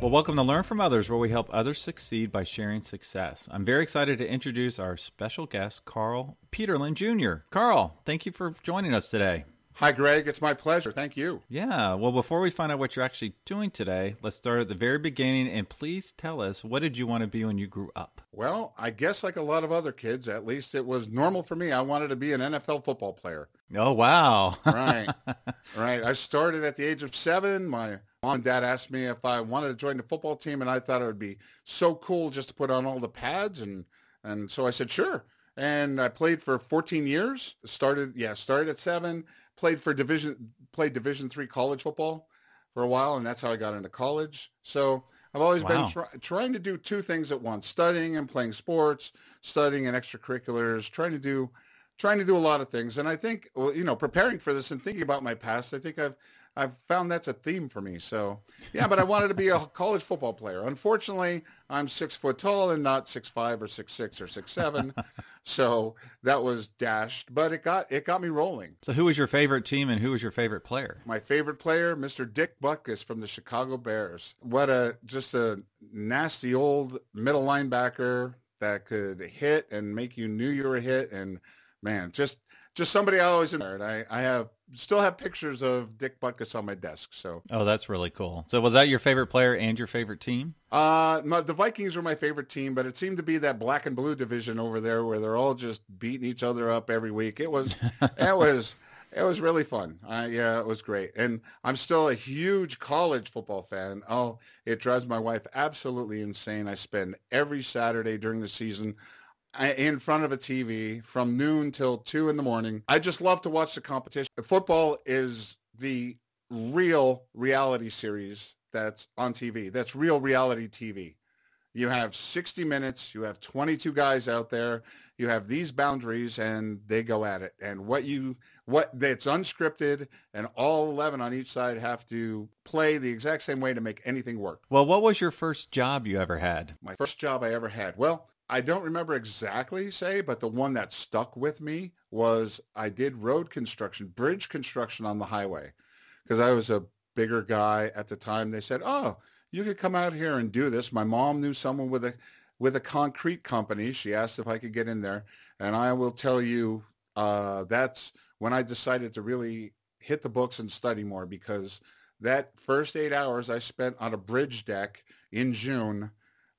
Well, welcome to Learn from Others, where we help others succeed by sharing success. I'm very excited to introduce our special guest, Carl Peterlin Jr. Carl, thank you for joining us today. Hi, Greg. It's my pleasure. Thank you. Yeah. Well, before we find out what you're actually doing today, let's start at the very beginning and please tell us what did you want to be when you grew up? Well, I guess like a lot of other kids, at least it was normal for me. I wanted to be an NFL football player. Oh, wow. right. Right. I started at the age of seven. My mom and dad asked me if I wanted to join the football team, and I thought it would be so cool just to put on all the pads. And, and so I said, sure. And I played for 14 years. Started, yeah, started at seven, played for division, played division three college football for a while. And that's how I got into college. So I've always Wow. been try, trying to do two things at once, studying and playing sports, studying and extracurriculars, trying to do trying to do a lot of things. And I think, well, you know, preparing for this and thinking about my past, I think I've I've found that's a theme for me. So yeah, but I wanted to be a college football player. Unfortunately, I'm six foot tall and not six five or six six or six seven. so that was dashed. But it got it got me rolling. So, who was your favorite team and who was your favorite player? My favorite player, Mr. Dick Butkus from the Chicago Bears. What a just a nasty old middle linebacker that could hit and make you knew you were a hit. And man, just just somebody I always admired. I, I have still have pictures of Dick Butkus on my desk. So Oh, that's really cool. So, was that your favorite player and your favorite team? uh, my, the Vikings were my favorite team, but it seemed to be that black and blue division over there where they're all just beating each other up every week. It was it was it was really fun. Uh, yeah, it was great. And I'm still a huge college football fan. Oh, it drives my wife absolutely insane. I spend every Saturday during the season in front of a TV from noon till two in the morning. I just love to watch the competition. Football is the real reality series that's on TV. That's real reality TV. You have 60 minutes. You have 22 guys out there. You have these boundaries, and they go at it. And what you what that's unscripted, and all 11 on each side have to play the exact same way to make anything work. Well, what was your first job you ever had? My first job I ever had. Well, I don't remember exactly say, but the one that stuck with me was I did road construction, bridge construction on the highway, because I was a bigger guy at the time. They said, "Oh, you could come out here and do this." My mom knew someone with a with a concrete company. She asked if I could get in there, and I will tell you, uh, that's when I decided to really hit the books and study more because that first eight hours I spent on a bridge deck in June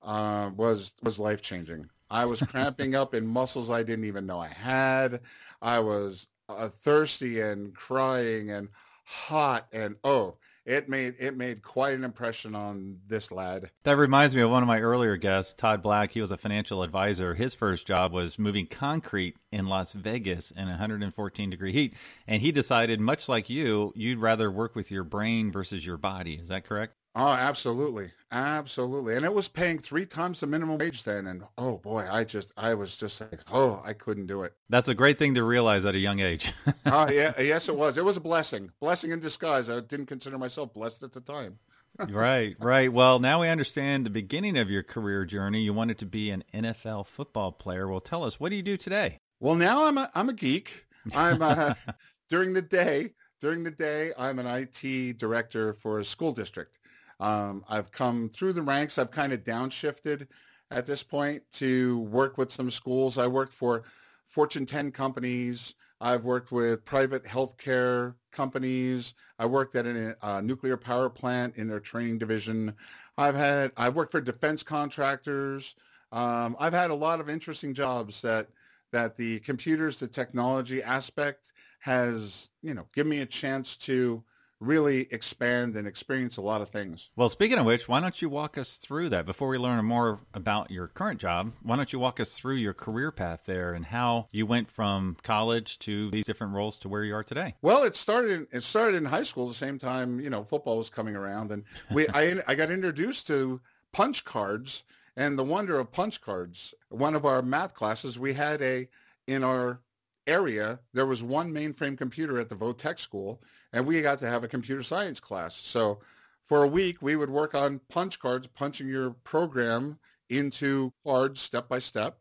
uh, was was life changing. I was cramping up in muscles I didn't even know I had. I was uh, thirsty and crying and hot and oh, it made it made quite an impression on this lad. That reminds me of one of my earlier guests, Todd Black. He was a financial advisor. His first job was moving concrete in Las Vegas in 114 degree heat. And he decided, much like you, you'd rather work with your brain versus your body. Is that correct? Oh, absolutely, absolutely, and it was paying three times the minimum wage then. And oh boy, I just I was just like, oh, I couldn't do it. That's a great thing to realize at a young age. oh yeah, yes, it was. It was a blessing, blessing in disguise. I didn't consider myself blessed at the time. right, right. Well, now we understand the beginning of your career journey. You wanted to be an NFL football player. Well, tell us, what do you do today? Well, now I'm a I'm a geek. I'm uh, during the day. During the day, I'm an IT director for a school district. Um, I've come through the ranks. I've kind of downshifted at this point to work with some schools. I worked for Fortune 10 companies. I've worked with private healthcare companies. I worked at a uh, nuclear power plant in their training division. I've had I've worked for defense contractors. Um, I've had a lot of interesting jobs that that the computers, the technology aspect has, you know, given me a chance to really expand and experience a lot of things. Well, speaking of which, why don't you walk us through that before we learn more about your current job? Why don't you walk us through your career path there and how you went from college to these different roles to where you are today? Well, it started. It started in high school. The same time, you know, football was coming around, and we I I got introduced to punch cards And the wonder of punch cards, one of our math classes, we had a, in our area, there was one mainframe computer at the Votech school, and we got to have a computer science class. So for a week, we would work on punch cards, punching your program into cards step by step,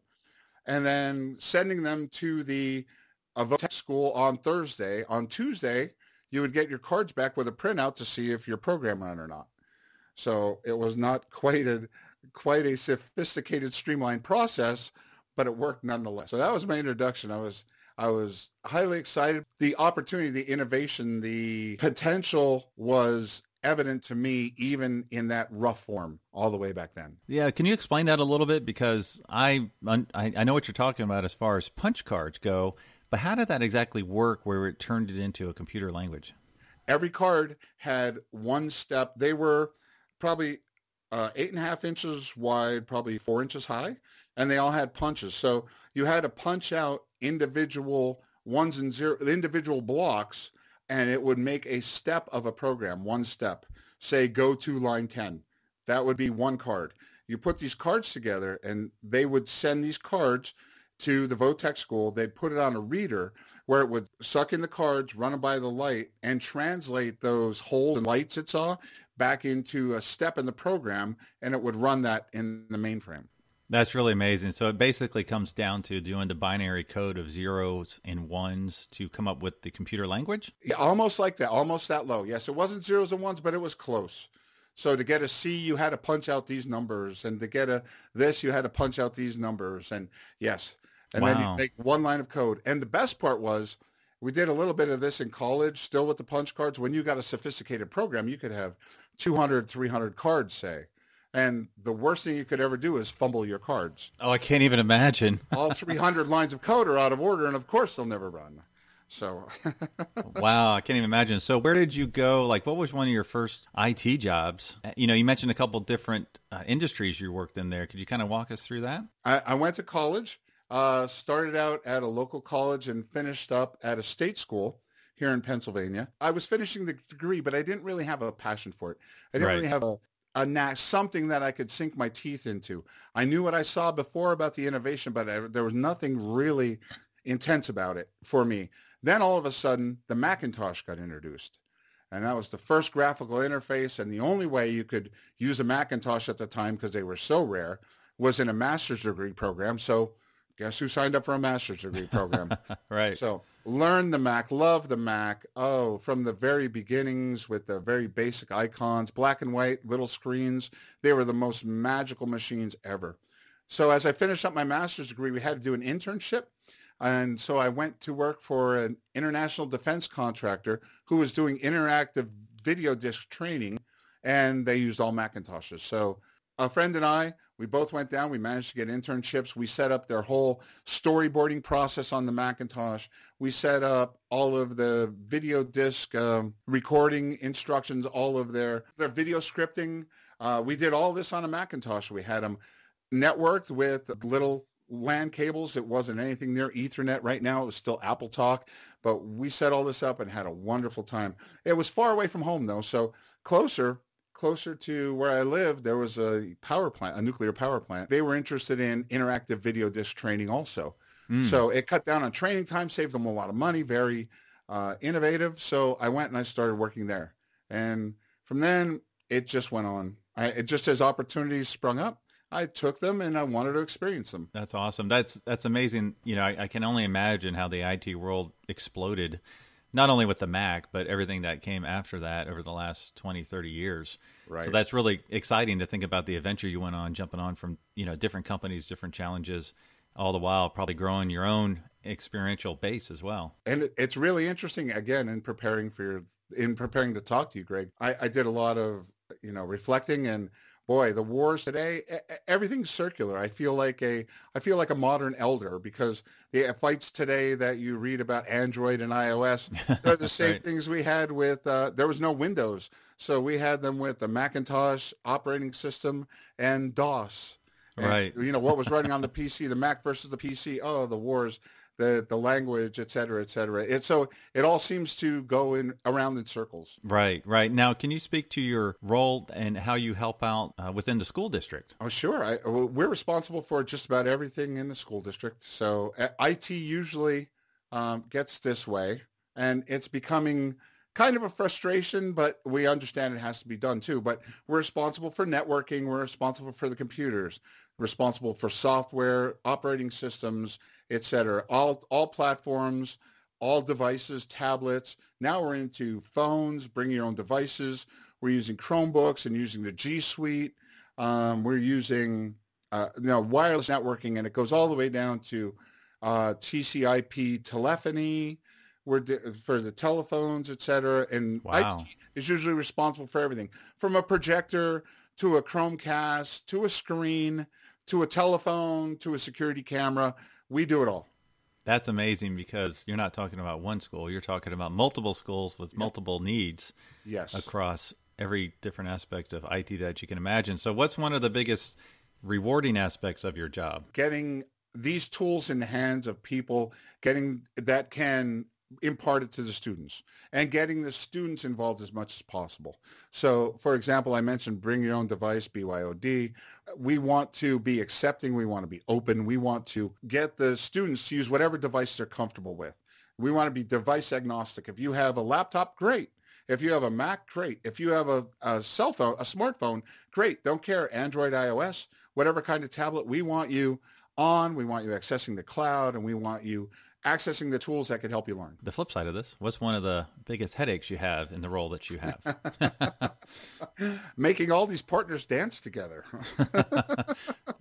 and then sending them to the uh, Votech school on Thursday. On Tuesday, you would get your cards back with a printout to see if your program ran or not. So it was not quite a quite a sophisticated, streamlined process, but it worked nonetheless. So that was my introduction. I was I was highly excited. The opportunity, the innovation, the potential was evident to me even in that rough form all the way back then. Yeah, can you explain that a little bit because I I know what you're talking about as far as punch cards go, but how did that exactly work where it turned it into a computer language? Every card had one step. They were probably uh, eight and a half inches wide, probably four inches high, and they all had punches. So you had to punch out individual ones and zero, individual blocks and it would make a step of a program, one step. Say go to line 10. That would be one card. You put these cards together and they would send these cards to the Votech school. They'd put it on a reader where it would suck in the cards, run them by the light, and translate those holes and lights it saw back into a step in the program, and it would run that in the mainframe. That's really amazing. So it basically comes down to doing the binary code of zeros and ones to come up with the computer language? Yeah, almost like that, almost that low. Yes, it wasn't zeros and ones, but it was close. So to get a C, you had to punch out these numbers, and to get a this, you had to punch out these numbers, and yes, and wow. then you make one line of code. And the best part was, we did a little bit of this in college, still with the punch cards. When you got a sophisticated program, you could have 200, 300 cards, say. And the worst thing you could ever do is fumble your cards. Oh, I can't even imagine. All 300 lines of code are out of order, and of course they'll never run. So, wow, I can't even imagine. So, where did you go? Like, what was one of your first IT jobs? You know, you mentioned a couple different uh, industries you worked in there. Could you kind of walk us through that? I, I went to college, uh, started out at a local college, and finished up at a state school here in Pennsylvania. I was finishing the degree, but I didn't really have a passion for it. I didn't right. really have a a na- something that I could sink my teeth into. I knew what I saw before about the innovation, but I, there was nothing really intense about it for me. Then all of a sudden, the Macintosh got introduced. And that was the first graphical interface. And the only way you could use a Macintosh at the time, because they were so rare, was in a master's degree program. So guess who signed up for a master's degree program? right. So learn the Mac, love the Mac. Oh, from the very beginnings with the very basic icons, black and white, little screens. They were the most magical machines ever. So as I finished up my master's degree, we had to do an internship. And so I went to work for an international defense contractor who was doing interactive video disc training, and they used all Macintoshes. So a friend and I, we both went down. We managed to get internships. We set up their whole storyboarding process on the Macintosh. We set up all of the video disc um, recording instructions, all of their, their video scripting. Uh, we did all this on a Macintosh. We had them networked with little LAN cables. It wasn't anything near Ethernet right now. It was still AppleTalk, but we set all this up and had a wonderful time. It was far away from home though, so closer, closer to where I lived, there was a power plant, a nuclear power plant. They were interested in interactive video disc training also. Mm. So it cut down on training time, saved them a lot of money, very uh, innovative. So I went and I started working there. And from then, it just went on. I, it just as opportunities sprung up, I took them and I wanted to experience them. That's awesome. That's that's amazing. You know, I, I can only imagine how the IT world exploded not only with the Mac, but everything that came after that over the last 20, 30 years. Right. So that's really exciting to think about the adventure you went on, jumping on from, you know, different companies, different challenges, all the while probably growing your own experiential base as well. And it's really interesting, again, in preparing for your, in preparing to talk to you, Greg, I, I did a lot of, you know, reflecting and boy, the wars today, everything's circular. I feel like a, I feel like a modern elder because the fights today that you read about Android and iOS, they're the same right. things we had with, uh, there was no Windows. So we had them with the Macintosh operating system and DOS. And, right. You know, what was running on the PC, the Mac versus the PC. Oh, the wars the the language, et cetera, et cetera. It, so it all seems to go in around in circles. Right, right. Now, can you speak to your role and how you help out uh, within the school district? Oh, sure. I, we're responsible for just about everything in the school district. So uh, IT usually um, gets this way, and it's becoming kind of a frustration, but we understand it has to be done too. But we're responsible for networking. We're responsible for the computers, responsible for software, operating systems, etc. All all platforms, all devices, tablets. Now we're into phones. Bring your own devices. We're using Chromebooks and using the G Suite. Um, we're using uh, you know wireless networking, and it goes all the way down to uh, TCP telephony. We're for the telephones, etc. And wow. IT is usually responsible for everything, from a projector to a Chromecast to a screen to a telephone to a security camera. We do it all. That's amazing because you're not talking about one school. You're talking about multiple schools with yep. multiple needs. Yes. Across every different aspect of IT that you can imagine. So, what's one of the biggest rewarding aspects of your job? Getting these tools in the hands of people, getting that can imparted to the students and getting the students involved as much as possible. So, for example, I mentioned bring your own device, BYOD. We want to be accepting. We want to be open. We want to get the students to use whatever device they're comfortable with. We want to be device agnostic. If you have a laptop, great. If you have a Mac, great. If you have a, a cell phone, a smartphone, great. Don't care. Android, iOS, whatever kind of tablet, we want you on. We want you accessing the cloud and we want you accessing the tools that can help you learn. The flip side of this, what's one of the biggest headaches you have in the role that you have? Making all these partners dance together.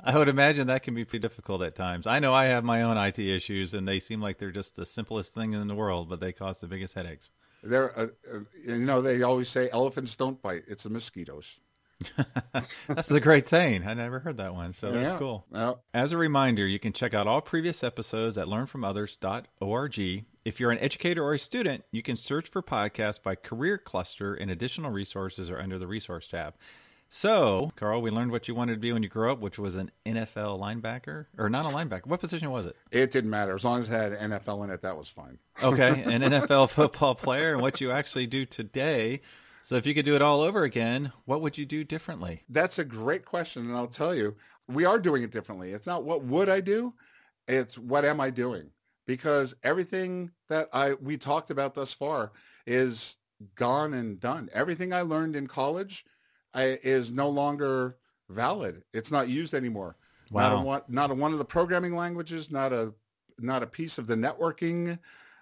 I would imagine that can be pretty difficult at times. I know I have my own IT issues, and they seem like they're just the simplest thing in the world, but they cause the biggest headaches. They're, uh, uh, you know, they always say elephants don't bite; it's the mosquitoes. That's a great saying. I never heard that one, so that's cool. Yeah. As a reminder, you can check out all previous episodes at learnfromothers.org. If you're an educator or a student, you can search for podcasts by career cluster, and additional resources are under the resource tab. So, Carl, we learned what you wanted to be when you grew up, which was an NFL linebacker, or not a linebacker. What position was it? It didn't matter as long as it had NFL in it. That was fine. okay, an NFL football player, and what you actually do today so if you could do it all over again, what would you do differently? That's a great question, and I'll tell you, we are doing it differently. It's not what would I do, it's what am I doing? Because everything that I we talked about thus far is gone and done. Everything I learned in college I, is no longer valid. It's not used anymore. Wow. Not a one, not a one of the programming languages, not a not a piece of the networking,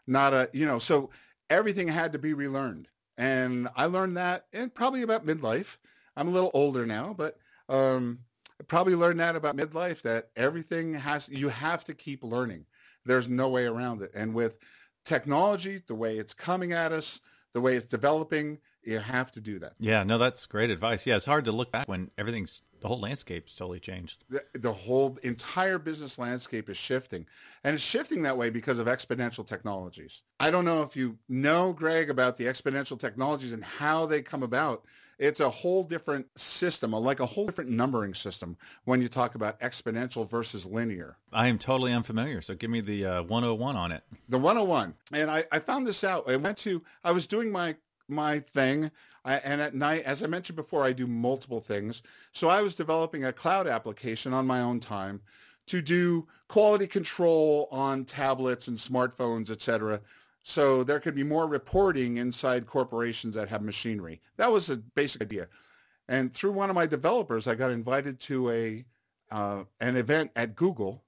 not a you know. So everything had to be relearned. And I learned that in probably about midlife. I'm a little older now, but um, I probably learned that about midlife that everything has, you have to keep learning. There's no way around it. And with technology, the way it's coming at us, the way it's developing, you have to do that. Yeah, no, that's great advice. Yeah, it's hard to look back when everything's the whole landscape's totally changed. The, the, whole entire business landscape is shifting. And it's shifting that way because of exponential technologies. I don't know if you know, Greg, about the exponential technologies and how they come about. It's a whole different system, like a whole different numbering system when you talk about exponential versus linear. I am totally unfamiliar, so give me the uh, 101 on it. The 101. And I, I found this out. I went to, I was doing my my thing. I, and at night, as I mentioned before, I do multiple things. So I was developing a cloud application on my own time to do quality control on tablets and smartphones, et cetera. So there could be more reporting inside corporations that have machinery. That was a basic idea. And through one of my developers, I got invited to a uh, an event at Google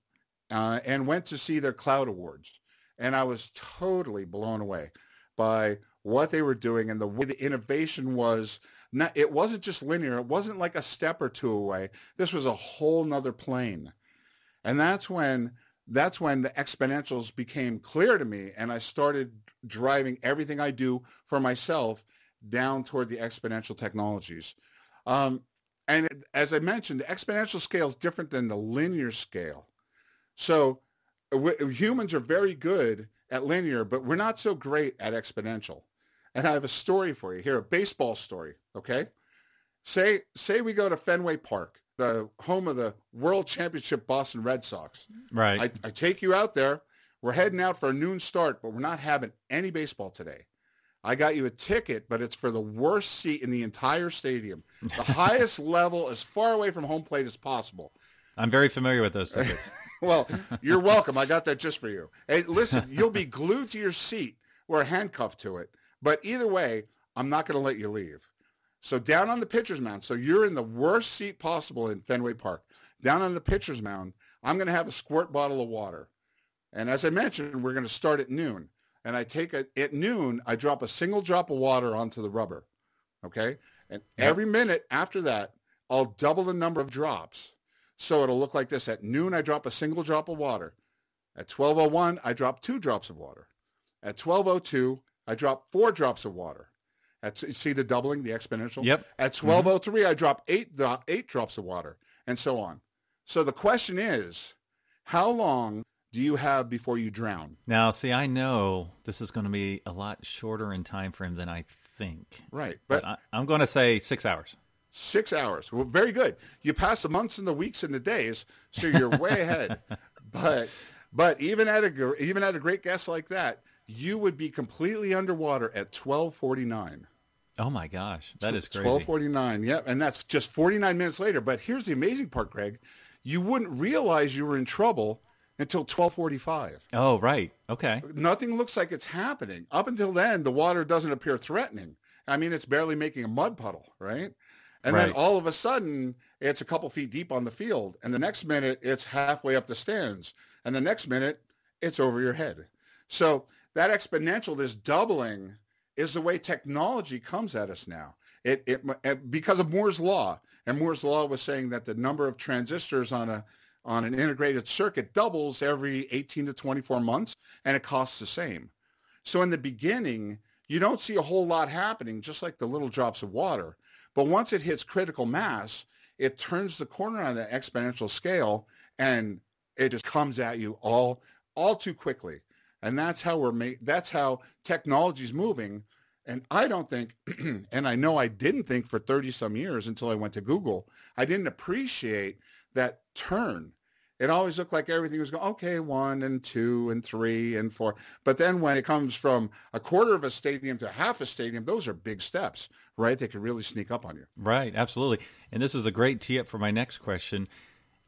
uh, and went to see their cloud awards. And I was totally blown away by what they were doing and the way the innovation was not, it wasn't just linear. It wasn't like a step or two away. This was a whole nother plane. And that's when that's when the exponentials became clear to me and I started driving everything I do for myself down toward the exponential technologies. Um, and as I mentioned, the exponential scale is different than the linear scale. So humans are very good at linear, but we're not so great at exponential. And I have a story for you here, a baseball story. Okay. Say, say we go to Fenway Park, the home of the world championship Boston Red Sox. Right. I, I take you out there. We're heading out for a noon start, but we're not having any baseball today. I got you a ticket, but it's for the worst seat in the entire stadium, the highest level, as far away from home plate as possible. I'm very familiar with those tickets. well, you're welcome. I got that just for you. Hey, listen, you'll be glued to your seat or handcuffed to it. But either way, I'm not going to let you leave. So down on the pitcher's mound, so you're in the worst seat possible in Fenway Park. Down on the pitcher's mound, I'm going to have a squirt bottle of water. And as I mentioned, we're going to start at noon. And I take a, at noon, I drop a single drop of water onto the rubber. Okay. And yep. every minute after that, I'll double the number of drops. So it'll look like this. At noon, I drop a single drop of water. At 1201, I drop two drops of water. At 1202, I drop four drops of water. At, see the doubling, the exponential? Yep. At 1203, mm-hmm. I drop eight, eight drops of water and so on. So the question is, how long do you have before you drown? Now, see, I know this is going to be a lot shorter in time frame than I think. Right. But, but I, am going to say six hours. Six hours. Well, very good. You pass the months and the weeks and the days, so you're way ahead. But but even at a even at a great guess like that, you would be completely underwater at 1249. Oh my gosh, that is crazy. 1249. Yep, and that's just 49 minutes later. But here's the amazing part, Greg. You wouldn't realize you were in trouble until 1245. Oh, right. Okay. Nothing looks like it's happening. Up until then, the water doesn't appear threatening. I mean, it's barely making a mud puddle, right? And right. then all of a sudden, it's a couple feet deep on the field. And the next minute, it's halfway up the stands. And the next minute, it's over your head. So that exponential, this doubling, is the way technology comes at us now. It, it, because of Moore's law. And Moore's law was saying that the number of transistors on a on an integrated circuit doubles every 18 to 24 months, and it costs the same. So in the beginning, you don't see a whole lot happening, just like the little drops of water. But once it hits critical mass, it turns the corner on the exponential scale and it just comes at you all all too quickly. And that's how we're made that's how technology is moving. And I don't think and I know I didn't think for 30 some years until I went to Google, I didn't appreciate that turn. It always looked like everything was going, okay, one and two and three and four. But then when it comes from a quarter of a stadium to half a stadium, those are big steps, right? They could really sneak up on you. Right, absolutely. And this is a great tee up for my next question.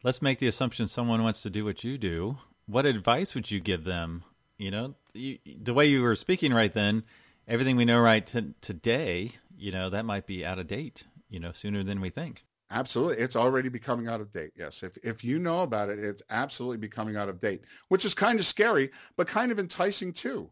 Let's make the assumption someone wants to do what you do. What advice would you give them? You know, you, the way you were speaking right then, everything we know right t- today, you know, that might be out of date, you know, sooner than we think. Absolutely. It's already becoming out of date. Yes. If, if you know about it, it's absolutely becoming out of date, which is kind of scary, but kind of enticing too.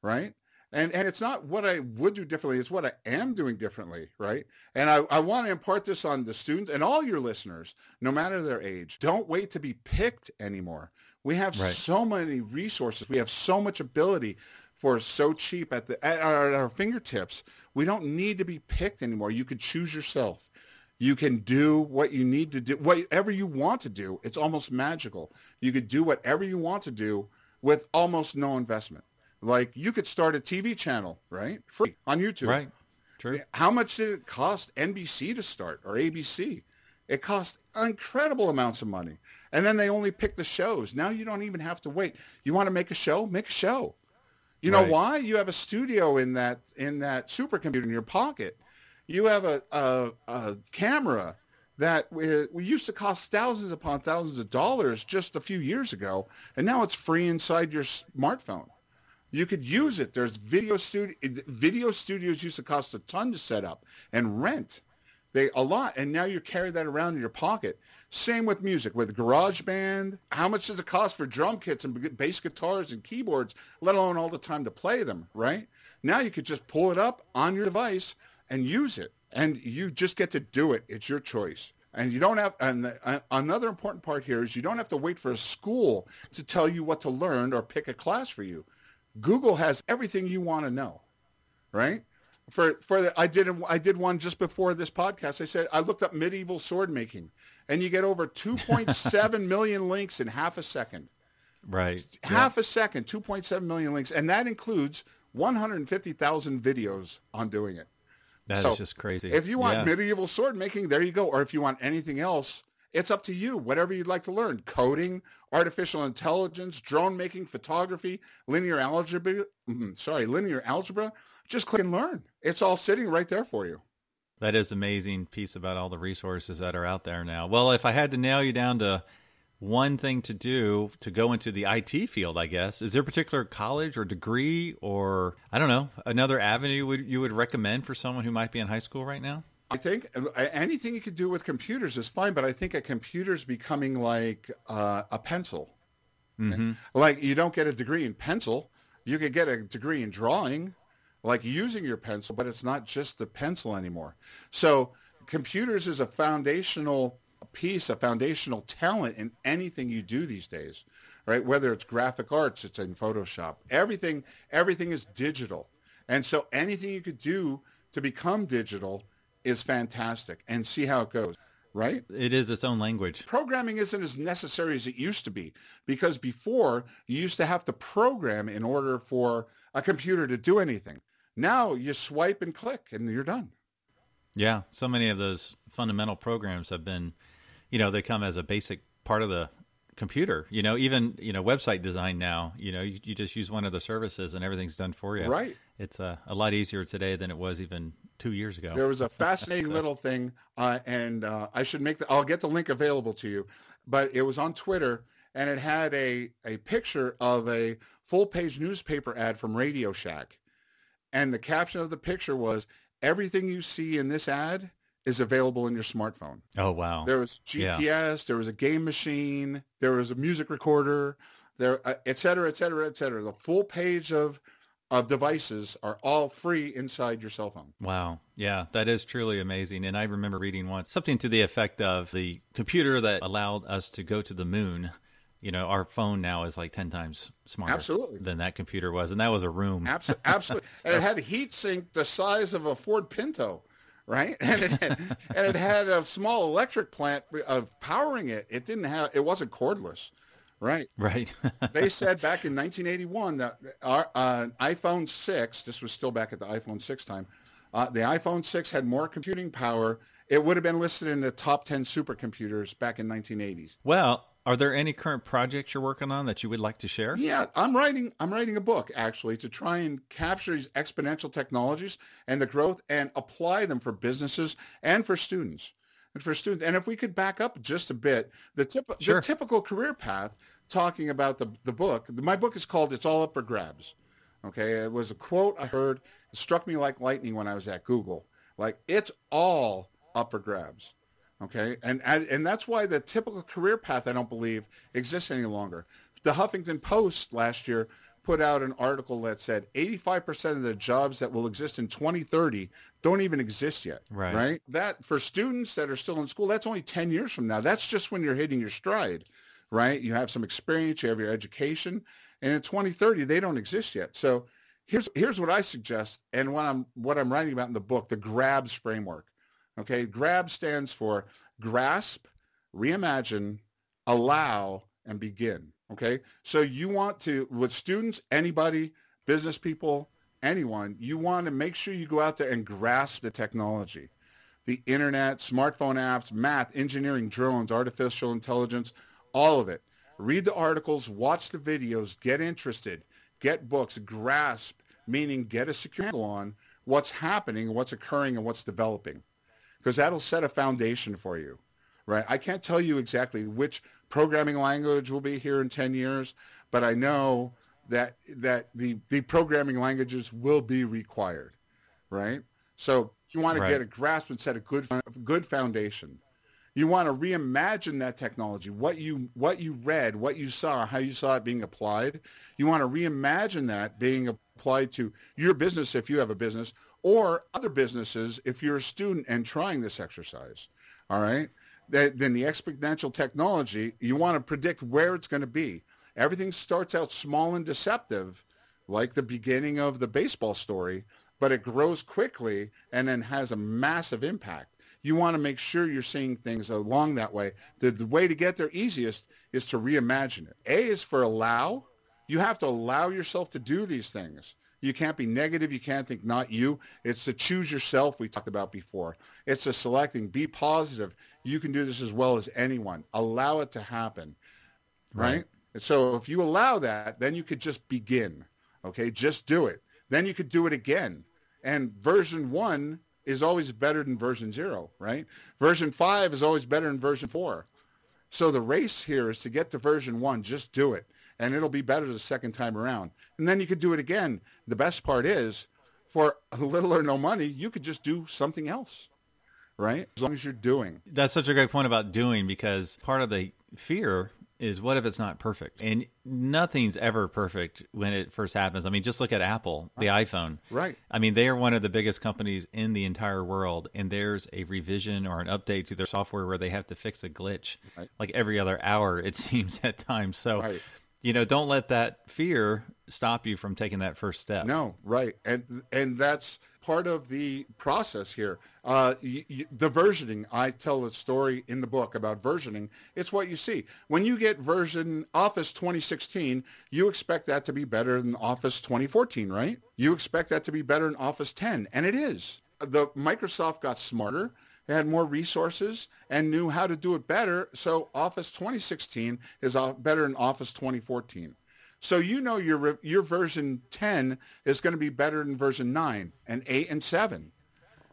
Right. And, and it's not what I would do differently. It's what I am doing differently. Right. And I, I want to impart this on the students and all your listeners, no matter their age. Don't wait to be picked anymore. We have right. so many resources. We have so much ability for so cheap at the at our, at our fingertips. We don't need to be picked anymore. You could choose yourself. You can do what you need to do, whatever you want to do. It's almost magical. You could do whatever you want to do with almost no investment. Like you could start a TV channel, right? Free on YouTube. Right. True. How much did it cost NBC to start or ABC? It cost incredible amounts of money. And then they only pick the shows. Now you don't even have to wait. You want to make a show? Make a show. You know right. why? You have a studio in that in that supercomputer in your pocket you have a, a, a camera that we, we used to cost thousands upon thousands of dollars just a few years ago, and now it's free inside your smartphone. You could use it. There's video studio video studios used to cost a ton to set up and rent. They a lot, and now you carry that around in your pocket. Same with music, with GarageBand. How much does it cost for drum kits and bass guitars and keyboards, let alone all the time to play them, right? Now you could just pull it up on your device and use it. And you just get to do it. It's your choice. And you don't have, and the, uh, another important part here is you don't have to wait for a school to tell you what to learn or pick a class for you. Google has everything you want to know, right? For for the, I did I did one just before this podcast. I said I looked up medieval sword making, and you get over 2.7 million links in half a second. Right. Half yeah. a second, 2.7 million links, and that includes 150,000 videos on doing it. That so is just crazy. If you want yeah. medieval sword making, there you go. Or if you want anything else, It's up to you, whatever you'd like to learn. Coding, artificial intelligence, drone making, photography, linear algebra, mm, sorry, linear algebra. Just click and learn. It's all sitting right there for you. That is amazing piece about all the resources that are out there now. Well, if I had to nail you down to one thing to do to go into the IT field, I guess. Is there a particular college or degree or I don't know, another avenue would you would recommend for someone who might be in high school right now? I think uh, anything you could do with computers is fine, but I think a computer's becoming like uh, a pencil. Mm-hmm. Like you don't get a degree in pencil, you could get a degree in drawing, like using your pencil, but it's not just the pencil anymore. So computers is a foundational piece, a foundational talent in anything you do these days, right? Whether it's graphic arts, it's in Photoshop. Everything, everything is digital. And so anything you could do to become digital is fantastic and see how it goes right? It is its own language. Programming isn't as necessary as it used to be because before you used to have to program in order for a computer to do anything. Now you swipe and click and you're done. Yeah, so many of those fundamental programs have been you know they come as a basic part of the computer you know even you know website design now you know you, you just use one of the services and everything's done for you right it's uh, a lot easier today than it was even two years ago there was a fascinating so. little thing uh, and uh, i should make the i'll get the link available to you but it was on twitter and it had a, a picture of a full page newspaper ad from radio shack and the caption of the picture was everything you see in this ad is available in your smartphone. Oh wow! There was GPS. Yeah. There was a game machine. There was a music recorder. There, uh, et cetera, et cetera, et cetera. The full page of of devices are all free inside your cell phone. Wow. Yeah, that is truly amazing. And I remember reading once something to the effect of the computer that allowed us to go to the moon. You know, our phone now is like 10 times smarter absolutely. than that computer was. And that was a room. Absolutely. absolutely. so, and it had a heat sink the size of a Ford Pinto right? And it had, and it had a small electric plant of powering it. It didn't have. It wasn't cordless, right? Right. they said back in 1981 that our uh, iPhone 6. This was still back at the iPhone 6 time. Uh, the iPhone 6 had more computing power. It would have been listed in the top 10 supercomputers back in 1980s. Well, are there any current projects you're working on that you would like to share? Yeah, I'm writing I'm writing a book actually to try and capture these exponential technologies and the growth and apply them for businesses and for students. And for students and if we could back up just a bit, the tip, sure. the typical career path talking about the the book. My book is called It's All Up for Grabs. Okay, it was a quote I heard. It struck me like lightning when I was at Google. Like it's all up for grabs. Okay, and, and that's why the typical career path I don't believe exists any longer. The Huffington Post last year put out an article that said 85% of the jobs that will exist in 2030 don't even exist yet. Right. Right. That for students that are still in school, that's only 10 years from now. That's just when you're hitting your stride. Right. You have some experience. You have your education, and in 2030 they don't exist yet. So here's here's what I suggest, and what I'm what I'm writing about in the book, the GRABS framework. Okay, GRAB stands for grasp, reimagine, allow, and begin. Okay, so you want to, with students, anybody, business people, anyone, you want to make sure you go out there and grasp the technology. The internet, smartphone apps, math, engineering, drones, artificial intelligence, all of it. Read the articles, watch the videos, get interested, get books, grasp, meaning get a secure handle on what's happening, what's occurring, and what's developing because that'll set a foundation for you, right? I can't tell you exactly which programming language will be here in 10 years, but I know that that the, the programming languages will be required, right? So you want to right. get a grasp and set a good good foundation. You want to reimagine that technology, what you what you read, what you saw, how you saw it being applied. You want to reimagine that being applied to your business if you have a business or other businesses if you're a student and trying this exercise. All right. Then the exponential technology, you want to predict where it's going to be. Everything starts out small and deceptive, like the beginning of the baseball story, but it grows quickly and then has a massive impact. You want to make sure you're seeing things along that way. The, the way to get there easiest is to reimagine it. A is for allow. You have to allow yourself to do these things You can't be negative. You can't think not you. It's to choose yourself we talked about before. It's to selecting. Be positive. You can do this as well as anyone. Allow it to happen. Right? right? So if you allow that, then you could just begin. Okay? Just do it. Then you could do it again. And version one is always better than version zero, right? Version five is always better than version four. So the race here is to get to version one. Just do it. And it'll be better the second time around. And then you could do it again. The best part is for a little or no money, you could just do something else, right? As long as you're doing. That's such a great point about doing because part of the fear is what if it's not perfect? And nothing's ever perfect when it first happens. I mean, just look at Apple, the iPhone. Right. I mean, they are one of the biggest companies in the entire world, and there's a revision or an update to their software where they have to fix a glitch right. like every other hour, it seems at times. So, right. You know, don't let that fear stop you from taking that first step. No, right. And and that's part of the process here. Uh, the versioning, I tell a story in the book about versioning. It's what you see. When you get version Office 2016, you expect that to be better than Office 2014, right? You expect that to be better than Office 10, and it is. The Microsoft got smarter. They had more resources and knew how to do it better. So Office 2016 is better than Office 2014. So you know your your version 10 is going to be better than version 9 and 8 and 7.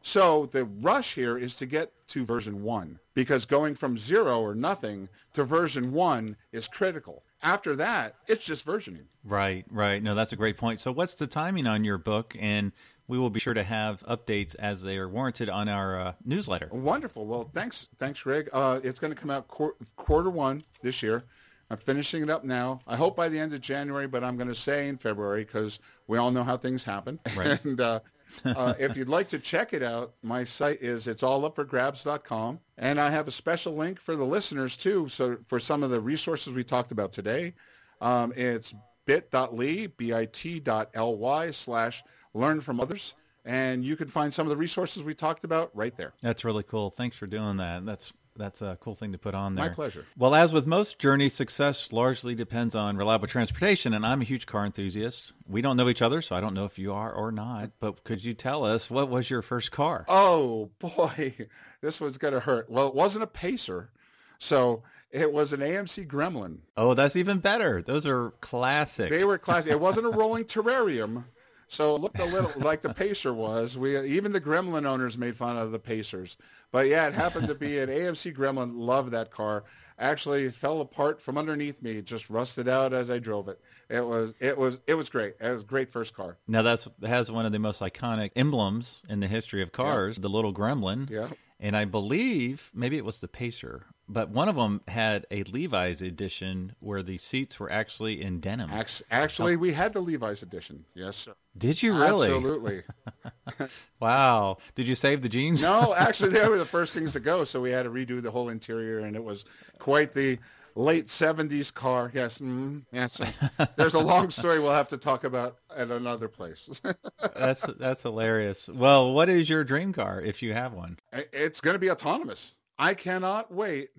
So the rush here is to get to version 1 because going from 0 or nothing to version 1 is critical. After that, it's just versioning. Right, right. No, that's a great point. So what's the timing on your book and we will be sure to have updates as they are warranted on our uh, newsletter. Wonderful. Well, thanks, thanks, Greg. Uh, it's going to come out qu- quarter one this year. I'm finishing it up now. I hope by the end of January, but I'm going to say in February because we all know how things happen. Right. and uh, uh, if you'd like to check it out, my site is it's all up for grabs.com. And I have a special link for the listeners too. So for some of the resources we talked about today, um, it's bit.ly, bit.ly slash learn from others. And you can find some of the resources we talked about right there. That's really cool. Thanks for doing that. That's that's a cool thing to put on there. My pleasure. Well, as with most journeys, success largely depends on reliable transportation, and I'm a huge car enthusiast. We don't know each other, so I don't know if you are or not. But could you tell us what was your first car? Oh boy, this one's gonna hurt. Well, it wasn't a Pacer, so it was an AMC Gremlin. Oh, that's even better. Those are classic. They were classic. It wasn't a rolling terrarium. So it looked a little like the Pacer was. We even the Gremlin owners made fun of the Pacers. But yeah, it happened to be an AMC Gremlin. Loved that car. Actually, fell apart from underneath me. Just rusted out as I drove it. It was it was it was great. It was great first car. Now that's has one of the most iconic emblems in the history of cars, yeah. the little Gremlin. Yeah. And I believe maybe it was the Pacer but one of them had a Levi's edition where the seats were actually in denim. Actually, we had the Levi's edition. Yes, sir. Did you really? Absolutely. wow. Did you save the jeans? no, actually, they were the first things to go, so we had to redo the whole interior, and it was quite the late 70s car. Yes. Mm, yes. There's a long story we'll have to talk about at another place. that's that's hilarious. Well, what is your dream car if you have one? It's going to be autonomous. I cannot wait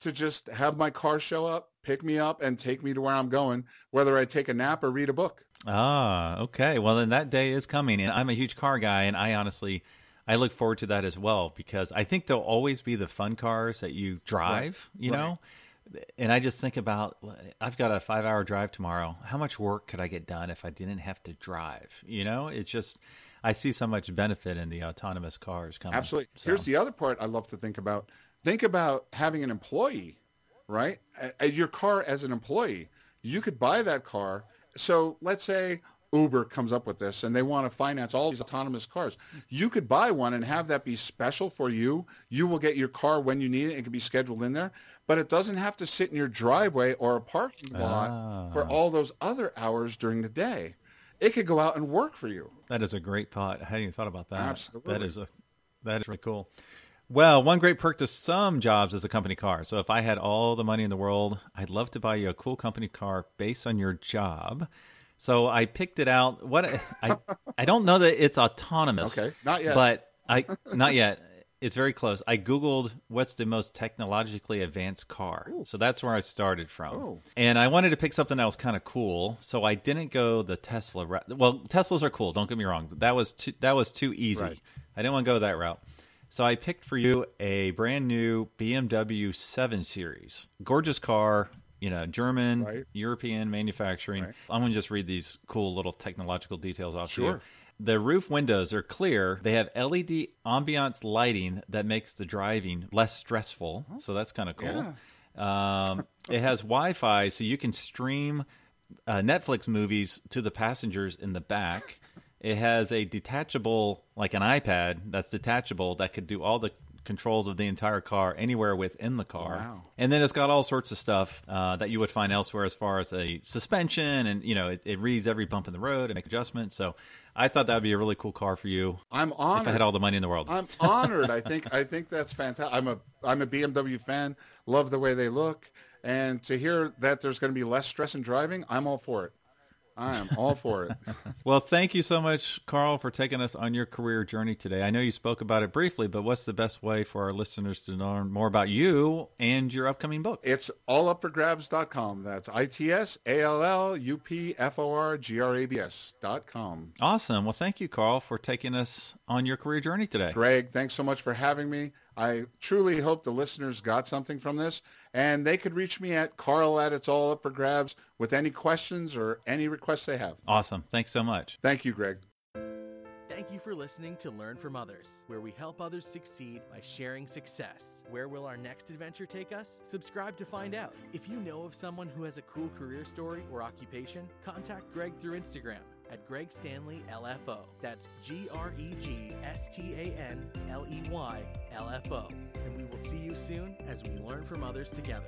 to just have my car show up, pick me up, and take me to where I'm going, whether I take a nap or read a book. Ah, okay. Well, then that day is coming, and I'm a huge car guy, and I honestly, I look forward to that as well because I think there'll always be the fun cars that you drive, right. you right. And I just think about I've got a five hour drive tomorrow. How much work could I get done if I didn't have to drive? You know, it's just I see so much benefit in the autonomous cars coming. Absolutely. So. Here's the other part I love to think about think about having an employee, right? Your car as an employee. You could buy that car. So let's say Uber comes up with this and they want to finance all these autonomous cars. You could buy one and have that be special for you. You will get your car when you need it. It can be scheduled in there, but it doesn't have to sit in your driveway or a parking lot ah. for all those other hours during the day. It could go out and work for you. That is a great thought. I hadn't even thought about that. Absolutely. That is a that is really cool. Well, one great perk to some jobs is a company car. So if I had all the money in the world, I'd love to buy you a cool company car based on your job. So I picked it out. What I I don't know that it's autonomous. Okay, not yet. But I not yet. It's very close. I Googled what's the most technologically advanced car. So that's where I started from. Oh. And I wanted to pick something that was kind of cool. So I didn't go the Tesla route. Well, Teslas are cool. Don't get me wrong. That was too, that was too easy. Right. I didn't want to go that route. So I picked for you a brand new BMW 7 Series. Gorgeous car, you know, German, Right. European manufacturing. Right. I'm going to just read these cool little technological details off to you. Sure. The roof windows are clear. They have LED ambiance lighting that makes the driving less stressful. So that's kind of cool. Um, it has Wi Fi, so you can stream uh, Netflix movies to the passengers in the back. It has a detachable, like an iPad that's detachable that could do all the controls of the entire car anywhere within the car. Wow. And then it's got all sorts of stuff uh, that you would find elsewhere as far as a suspension and, you know, it, it reads every bump in the road and makes adjustments. So I thought that would be a really cool car for you I'm honored. if I had all the money in the world. I'm honored. I think I think that's fantastic. I'm a I'm a BMW fan. Love the way they look, and to hear that there's going to be less stress in driving, I'm all for it. I am all for it. Well, thank you so much, Carl, for taking us on your career journey today. I know you spoke about it briefly, but what's the best way for our listeners to learn more about you and your upcoming book? It's allupforgrabs.com. That's I T S A L L U P F O R G R A B S dot com. Awesome. Well, thank you, Carl, for taking us on your career journey today. Greg, thanks so much for having me. I truly hope the listeners got something from this, and they could reach me at Carl at It's All Up for Grabs with any questions or any requests they have. Awesome. Thanks so much. Thank you, Greg. Thank you for listening to Learn from Others, where we help others succeed by sharing success. Where will our next adventure take us? Subscribe to find out. If you know of someone who has a cool career story or occupation, contact Greg through Instagram at Greg Stanley LFO. That's G R E G S T A N L E Y L F O. And we will see you soon as we learn from others together.